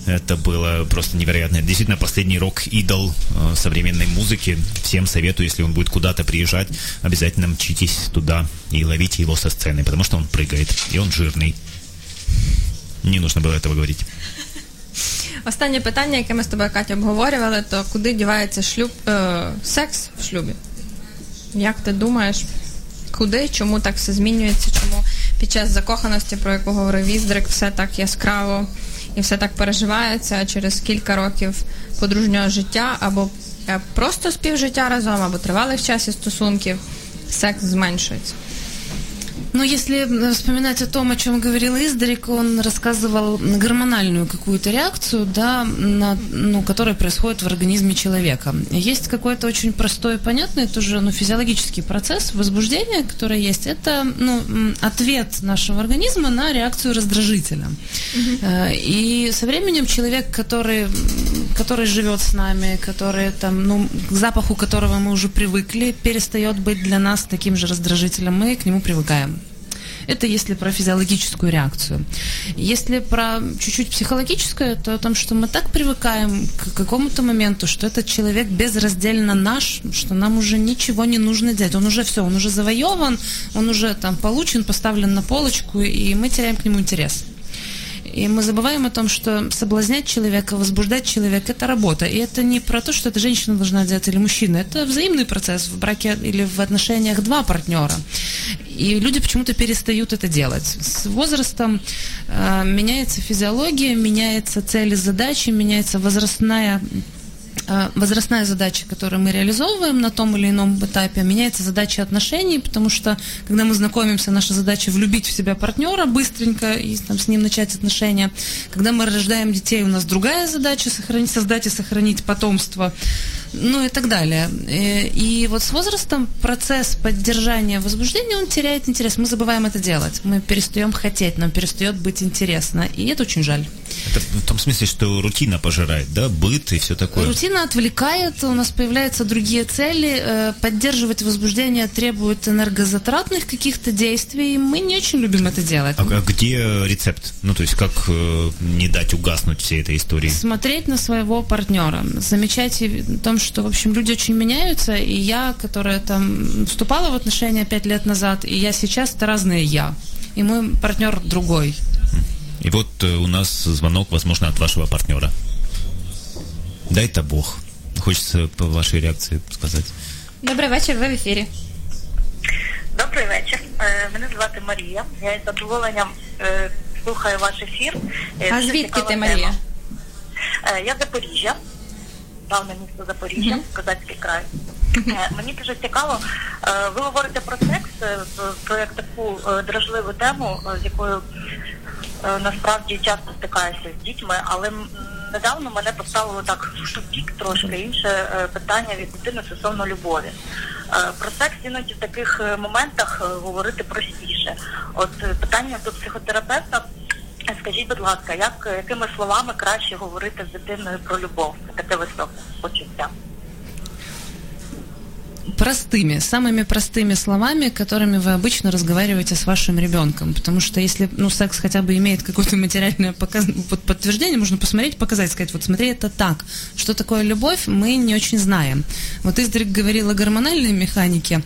Это было просто невероятно. Действительно, последний рок-идол э, современной музыки. Всем советую, если он будет куда-то приезжать, обязательно мчитесь туда и ловите его со сцены, потому что он прыгает, и он жирный. Не нужно было этого говорить. Останнє питання, яке ми з тобою Катя обговорювали, то куди дівається шлюб, е, секс в шлюбі? Як ти думаєш, куди, чому так все змінюється? Чому під час закоханості, про яку говорив Віздрик, все так яскраво і все так переживається, а через кілька років подружнього життя або е, просто співжиття разом, або тривалих часів стосунків, секс зменшується? Но если э, вспоминать о том, о чем говорил Издарик, он рассказывал гормональную какую-то реакцию, да, на, ну, которая происходит в организме человека. Есть какой-то очень простой и понятный тоже ну, физиологический процесс возбуждения, который есть. Это ну, ответ нашего организма на реакцию раздражителя. Э, И со временем человек, который, который живет с нами, который там, ну, к запаху которого мы уже привыкли, перестает быть для нас таким же раздражителем, мы к нему привыкаем. Это если про физиологическую реакцию. Если про чуть-чуть психологическое, то о том, что мы так привыкаем к какому-то моменту, что этот человек безраздельно наш, что нам уже ничего не нужно делать. Он уже все, он уже завоеван, он уже там получен, поставлен на полочку, и мы теряем к нему интерес. И мы забываем о том, что соблазнять человека, возбуждать человека – это работа. И это не про то, что это женщина должна делать или мужчина. Это взаимный процесс в браке или в отношениях два партнера. И люди почему-то перестают это делать. С возрастом э, меняется физиология, меняется цели задачи, меняется возрастная возрастная задача, которую мы реализовываем на том или ином этапе, меняется задача отношений, потому что, когда мы знакомимся, наша задача влюбить в себя партнера быстренько и там, с ним начать отношения. Когда мы рождаем детей, у нас другая задача сохранить, создать и сохранить потомство, ну и так далее. Э, И вот с возрастом процесс поддержания возбуждения, он теряет интерес. Мы забываем это делать. Мы перестаем хотеть, нам перестает быть интересно. И это очень жаль. Это в том смысле, что рутина пожирает, да, быт и все такое. Рутина отвлекает, у нас появляются другие цели. Э, Поддерживать возбуждение требует энергозатратных каких-то действий. Мы не очень любим это делать. А, а где рецепт? Ну, то есть, как э, не дать угаснуть всей этой истории? Смотреть на своего партнера, замечать и в том, что, в общем, люди очень меняются, и я, которая там вступала в отношения пять лет назад, и я сейчас, это разные я. И мой партнер другой. И вот э, у нас звонок, возможно, от вашего партнера. Дай-то Бог. Хочется по вашей реакции сказать. Добрий вечір, ви в ефірі. Добрий вечір. Е, Мене звати Марія. Я із задоволенням е, слухаю ваш ефір. Е, А дуже звідки цікава ти, тема. Марія? Е, Я з Запоріжжя, Давне місто Запоріжжя, Козацький край. Е, Мені дуже цікаво, е, ви говорите про секс, е, про як таку е, дражливу тему, е, з якою е, насправді часто стикаюся з дітьми, але недавно мене поставило так в тупік трошки інше е, питання від дитини стосовно любові. Е, Про секс іноді в таких е, моментах е, говорити простіше. От е, питання до психотерапевта. Е, Скажіть, будь ласка, як, якими словами краще говорити з дитиною про любов? Таке високе почуття. Простыми, самыми простыми словами, которыми вы обычно разговариваете с вашим ребенком. Потому что если ну, секс хотя бы имеет какое-то материальное показ... подтверждение, можно посмотреть, показать, сказать, вот смотри, это так. Что такое любовь, мы не очень знаем. Вот Издрик говорил о гормональной механике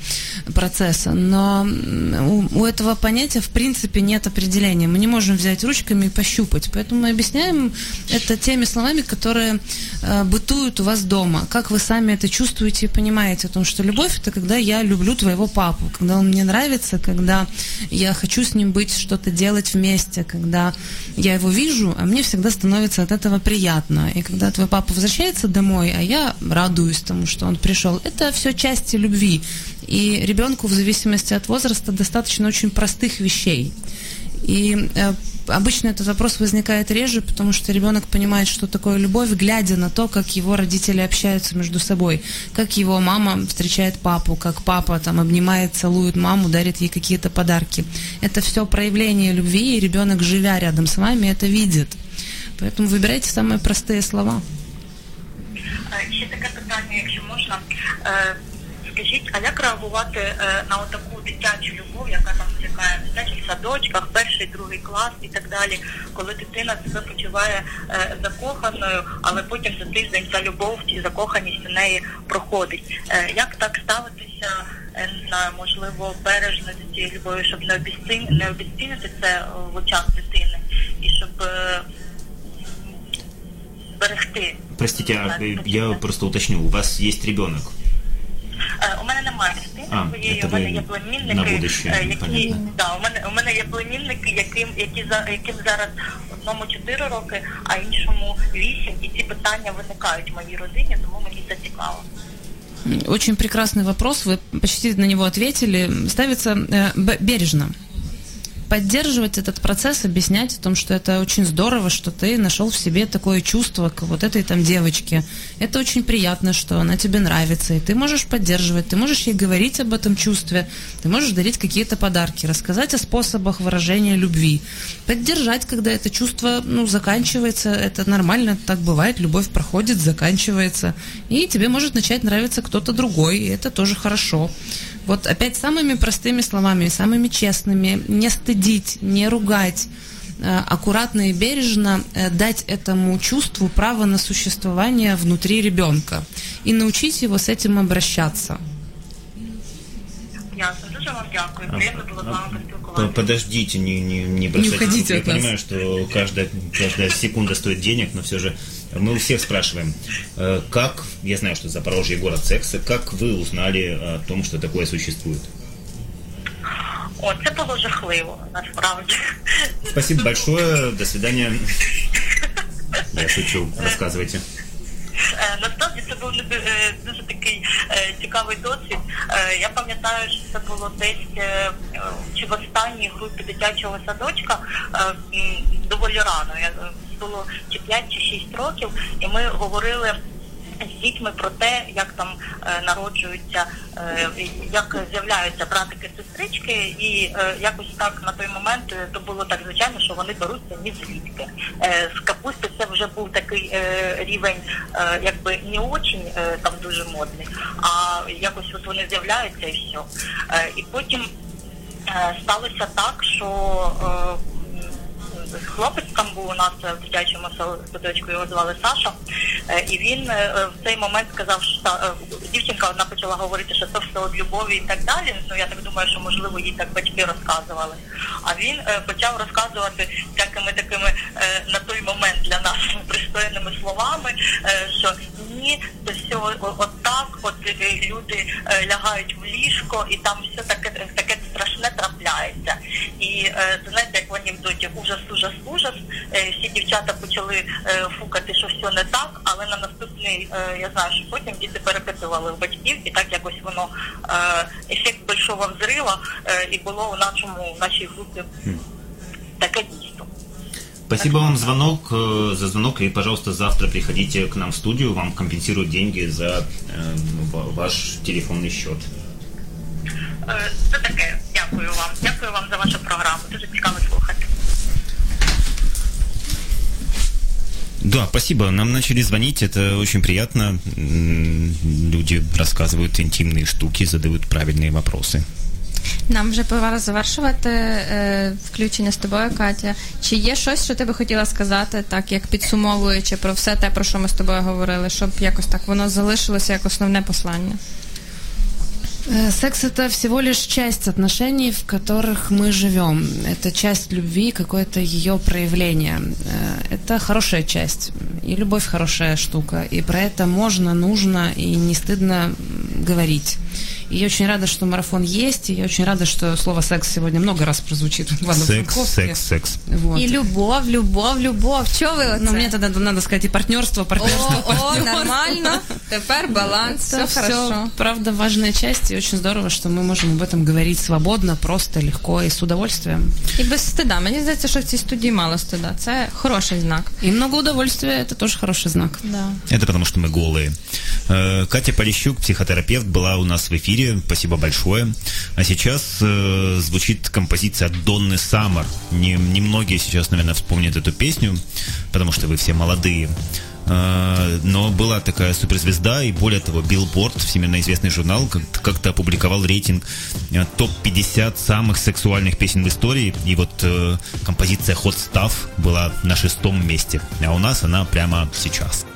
процесса, но у, у этого понятия в принципе нет определения. Мы не можем взять ручками и пощупать. Поэтому мы объясняем это теми словами, которые э, бытуют у вас дома. Как вы сами это чувствуете и понимаете о том, что любовь это когда я люблю твоего папу, когда он мне нравится, когда я хочу с ним быть, что-то делать вместе, когда я его вижу, а мне всегда становится от этого приятно. И когда твой папа возвращается домой, а я радуюсь тому, что он пришел, это все части любви. И ребенку в зависимости от возраста достаточно очень простых вещей. И э, обычно этот вопрос возникает реже, потому что ребенок понимает, что такое любовь, глядя на то, как его родители общаются между собой, как его мама встречает папу, как папа там обнимает, целует маму, дарит ей какие-то подарки. Это все проявление любви, и ребенок, живя рядом с вами, это видит. Поэтому выбирайте самые простые слова. Е, Ще таке питання, якщо можна. Скажіть, а як реагувати е, на таку дитячу любов, яка там чекає в дитячих садочках, перший, другий клас і так далі, коли дитина себе почуває е, закоханою, але потім за тиждень ця любов і закоханість у неї проходить. Е, як так ставитися? Не знаю, можливо, бережно з цією любов'ю, щоб не обіцін... не обіцінити це в очах дитини і щоб берегти. Простите, э, я просто уточню, у вас есть ребенок? Е, У мене немає дитини А, своєї, це у мене ви є на племінники, будущее, е, які понятно. да, у мене у мене є племінники, яким які за яким зараз одному 4 роки, а іншому 8, і ці питання виникають в моїй родині, тому мені це цікаво. Очень прекрасный вопрос, вы почти на него ответили. Ставится э, б- бережно. Поддерживать этот процесс, объяснять о том, что это очень здорово, что ты нашел в себе такое чувство к вот этой там девочке. Это очень приятно, что она тебе нравится, и ты можешь поддерживать, ты можешь ей говорить об этом чувстве, ты можешь дарить какие-то подарки, рассказать о способах выражения любви, поддержать, когда это чувство ну, заканчивается, это нормально, так бывает, любовь проходит, заканчивается, и тебе может начать нравиться кто-то другой, и это тоже хорошо. Вот опять самыми простыми словами, самыми честными, не стыдить, не ругать, э, аккуратно и бережно э, дать этому чувству право на существование внутри ребенка и научить его с этим обращаться. Ясно, дуже вам дякую. Приємно було з вами По- поспілкуватися. Подождите, не, не, не бросайте. уходите Я от нас. понимаю, что каждая, каждая секунда стоит денег, но все же мы у всех спрашиваем, э, как, я знаю, что Запорожье город секса, как вы узнали о том, что такое существует? О, це було жахливо, насправді. Спасибо большое, до свидания. Я шучу, рассказывайте. Е, Насправді це був не- е, дуже такий е, цікавий досвід. Е, Я пам'ятаю, що це було десь е, е, чи в останній групі дитячого садочка е, м, доволі рано. Я е, було чи 5, чи 6 років, і ми говорили. З дітьми про те, як там е, народжуються, е, як з'являються братики, сестрички, і е, якось так на той момент е, то було так звичайно, що вони беруться ні звідки. Е, з капусти це вже був такий е, рівень, е, якби не очень е, там дуже модний, а якось от вони з'являються і все. Е, і потім е, сталося так, що е, хлопець там був у нас в дитячому садочку, його звали Саша, е, і він е, в цей момент сказав, що е, дівчинка одна почала говорити, що це все від любові і так далі. Ну я так думаю, що можливо їй так батьки розказували. А він почав розказувати такими е, на той момент для нас пристойними словами, що ні, це все от так, от люди лягають в ліжко, і там все таке таке страшне трапляється. І е, це знаєте, як в анекдоті ужас, ужас, ужас. Е, всі дівчата почали е, фукати, що все не так, але на наступний, е, я знаю, що потім діти перепитували у батьків, і так якось воно е, ефект большого взрива е, і було у нашому в нашій групі таке дійство. Спасибо вам звонок, э, за звонок, и, пожалуйста, завтра приходите к нам в студию, вам компенсируют деньги за э, ва- ваш телефонный счет. Е, Це таке. Дякую вам. Дякую вам за вашу програму. Дуже цікаво слухати. Да, спасибо. Нам начали звонить, это очень приятно. М, Люди рассказывают интимные штуки, задают правильные вопросы. Нам вже пора завершувати е, включення з тобою, Катя. Чи є щось, що ти би хотіла сказати, так як підсумовуючи про все те, про що ми з тобою говорили, щоб якось так воно залишилося як основне послання? Э, Секс это всего лишь часть отношений, в которых мы живем. Это часть любви, какое-то ее проявление. Э, Это хорошая часть. И любовь хорошая штука. И про это можно, нужно и не стыдно говорить. И я очень рада, что марафон есть, и я очень рада, что слово секс сегодня много раз прозвучит в Ивано Секс, секс, секс. Вот. І любов, любов, любов. Чого ви оце? Ну, мне тогда надо сказать и партнерство, партнерство, О, о, партнерство. нормально. Тепер баланс, все Это все, хорошо. правда, важная часть, и очень здорово, что мы можем об этом говорить свободно, просто, легко и с удовольствием. І без стида. Мені здається, що в цій студії мало стида. Це хороший знак. И много удовольствия, это тоже хороший знак. Да. Это потому, что мы голые. Э, Катя Полищук, психотерапевт, была у нас в эфире. Спасибо большое. А сейчас э, звучит композиция Донны Саммер. Не, немногие сейчас, наверное, вспомнят эту песню, потому что вы все молодые. Э, но была такая суперзвезда, и более того, Billboard, всемирно известный журнал, как- как-то опубликовал рейтинг э, топ-50 самых сексуальных песен в истории, и вот э, композиция Hot Stuff была на шестом месте, а у нас она прямо сейчас.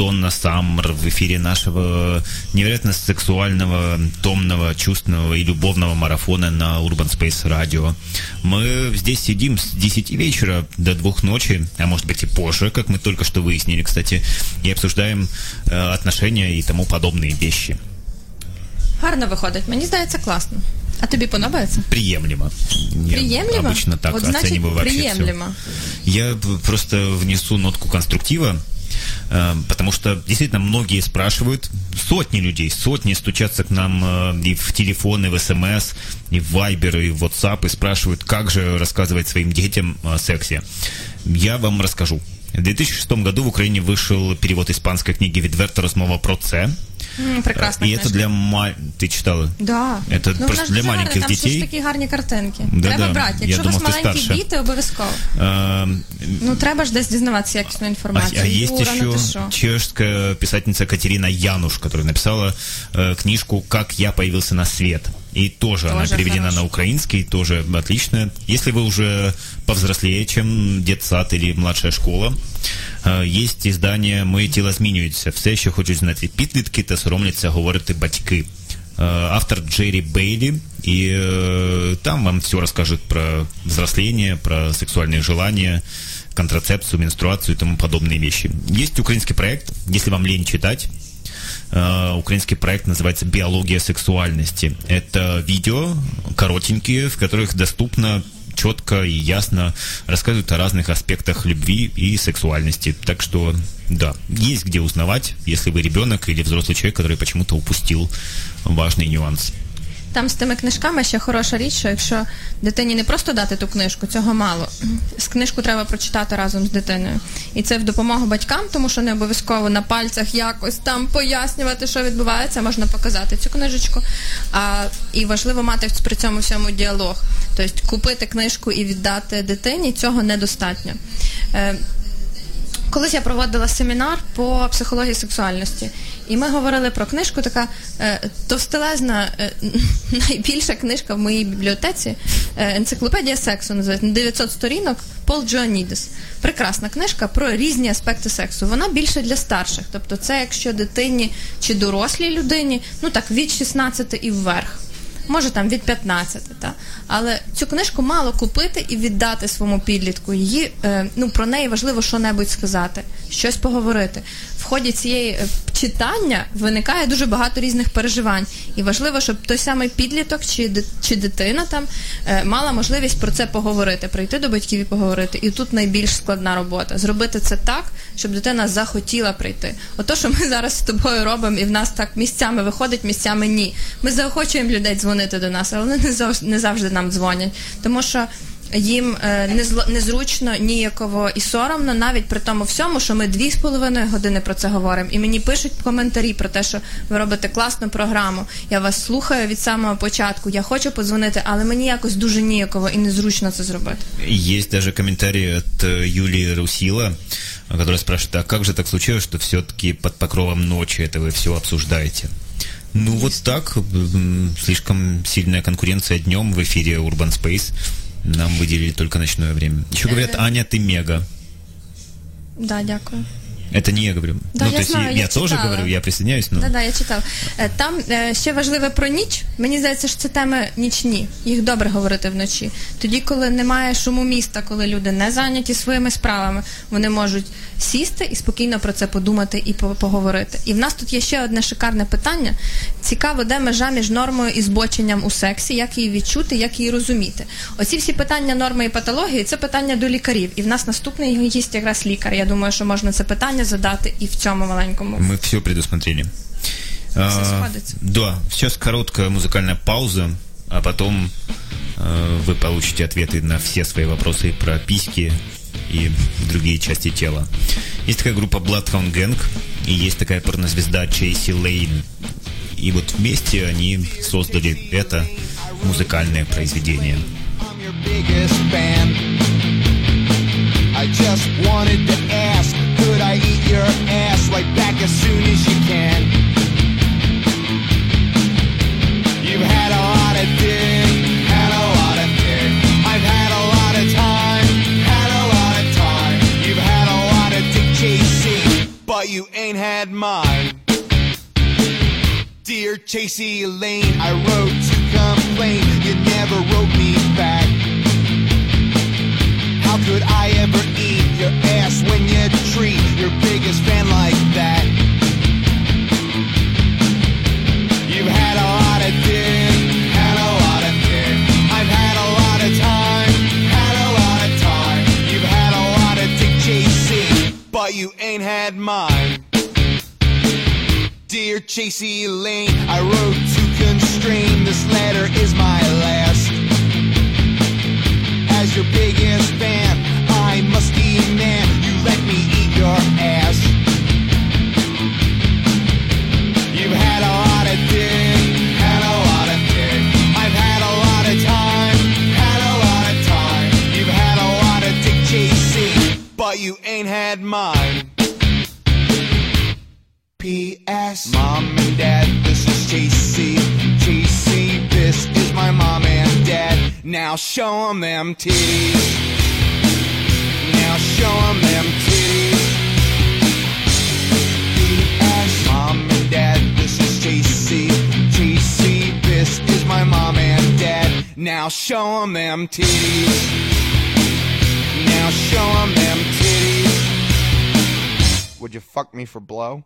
Донна Саммер в эфире нашего невероятно сексуального, томного, чувственного и любовного марафона на Urban Space Radio. Мы здесь сидим с 10 вечера до двух ночи, а может быть и позже, как мы только что выяснили, кстати, и обсуждаем э, отношения и тому подобные вещи. Гарно виходить. Мені здається, класно. А тобі подобається? Приемлемо. Я Приємлемо? обычно так От значить, оцениваю вообще всё. приємлемо. Я п- просто внесу нотку конструктива, э, потому что действительно многие спрашивают, сотни людей, сотни стучатся к нам э, и в телефоны, в СМС, и в Вайбер, и в WhatsApp, и спрашивают, как же рассказывать своим детям о сексе. Я вам расскажу. В 2006 году в Украине вышел перевод испанской книги Відверта розмова про це. М, Прекрасна И это книжка. для ма... Ты читала? Да. Это ну, просто вона ж для дуже гарна, маленьких там ще дітей. ж такі гарні картинки. Да, треба да. брати. Я Якщо у вас думав, ти маленькі старша. діти, обов'язково. Эм, Ну, треба ж десь дізнаватися якісну А, інформацію. а есть Юра, ну ти еще що? чешская писательница Катерина Януш, которая написала э, книжку «Как я появился на свет». И тоже, она Тоже переведена хорошо. на украинский, тоже отличная. Если вы уже повзрослее, чем детсад или младшая школа, э, есть издание «Моє тіло змінюється». Все ще хочуть знати підлітки та соромляться говорити батьки. э, автор Джерри Бейли, и э, там вам все расскажет про взросление, про сексуальные желания, контрацепцию, менструацию и тому подобные вещи. Есть украинский проект, если вам лень читать, Э, украинский проект называется «Биология сексуальности». Это видео коротенькие, в которых доступно четко и ясно рассказывают о разных аспектах любви и сексуальности. Так что, да, есть где узнавать, если вы ребенок или взрослый человек, который почему-то упустил важный нюанс. Там з тими книжками ще хороша річ, що якщо дитині не просто дати ту книжку, цього мало. З книжку треба прочитати разом з дитиною. І це в допомогу батькам, тому що не обов'язково на пальцях якось там пояснювати, що відбувається, можна показати цю книжечку. А, і важливо мати при цьому всьому діалог. Тобто купити книжку і віддати дитині цього недостатньо. Е, Колись я проводила семінар по психології сексуальності, і ми говорили про книжку, така е, товстелезна, е, найбільша книжка в моїй бібліотеці, е, енциклопедія сексу називається на 900 сторінок Пол Джоанідес. Прекрасна книжка про різні аспекти сексу. Вона більше для старших. Тобто, це якщо дитині чи дорослій людині, ну так від 16 і вверх. Може там від 15, та? але цю книжку мало купити і віддати своєму підлітку. Її, е, ну, про неї важливо що-небудь сказати, щось поговорити. В ході цієї е, читання виникає дуже багато різних переживань. І важливо, щоб той самий підліток чи, чи дитина там е, мала можливість про це поговорити, прийти до батьків і поговорити. І тут найбільш складна робота. Зробити це так, щоб дитина захотіла прийти. Ото, що ми зараз з тобою робимо, і в нас так місцями виходить, місцями ні. Ми заохочуємо людей дзвонити до нас, але вони не завжди, нам дзвонять. Тому що їм е, незло- незручно, ніяково і соромно, навіть при тому всьому, що ми дві з половиною години про це говоримо. І мені пишуть коментарі про те, що ви робите класну програму. Я вас слухаю від самого початку. Я хочу подзвонити, але мені якось дуже ніяково і незручно це зробити. Есть даже комментарий от э, Юлии Русила, э, которая спрашивает, а как же так случилось, что все-таки под покровом ночи это вы все обсуждаете? Ну вот так, м, слишком сильная конкуренция днем в эфире Urban Space. Нам выделили только ночное время. Еще говорят, Аня, ты мега. Да, дякую. Это не я говорю. Да, ну, я то есть знаю, я, я тоже читала. говорю, я присоединяюсь, но... Да, да, я читала. Е, Там е, ще важливе про ніч. Мені здається, що це теми нічні. Їх добре говорити вночі. Тоді, коли немає шуму міста, коли люди не зайняті своїми справами, вони можуть сісти і спокійно про це подумати і поговорити. І в нас тут є ще одне шикарне питання. Цікаво, де межа між нормою і збоченням у сексі, як її відчути, як її розуміти. Оці всі питання норми і патології це питання до лікарів. І в нас наступний гість якраз лікар. Я думаю, що можна це питання задати і в цьому маленькому. Мы все предусмотрели. А, сходится. да, сейчас короткая музыкальная пауза, а потом э, вы получите ответы на все свои вопросы про письки и другие части тела. Есть такая группа Bloodhound Gang, и есть такая порнозвезда Чейси Лейн. И вот вместе они создали это музыкальное произведение. I just wanted to ask, could Eat your ass right back as soon as you can? You've had a lot of dick, had a lot of dick. I've had a lot of time, had a lot of time. You've had a lot of dick chasing, but you ain't had mine. Dear Chasey Lane, I wrote to complain. You never wrote me back. How could I ever eat your ass when you treat your biggest fan like that? You've had a lot of dick, had a lot of dick. I've had a lot of time, had a lot of time. You've had a lot of dick chasing, but you ain't had mine. Dear Chasey Lane, I wrote to constrain. This letter is my last. As your biggest fan, I must demand you let me You've had a lot of dick, had a lot of dick. I've had a lot of time, had a lot of time. You've had a lot of dick chasing, but you ain't had mine. P.S. Mom and Dad, this is Chasey. Chasey, this is my mom and dad. Now show 'em them titties. Now show 'em them titties. Dad. This is JC, JC. This is my mom and dad. Now show 'em them titties. Now show 'em them titties. Would you fuck me for blow?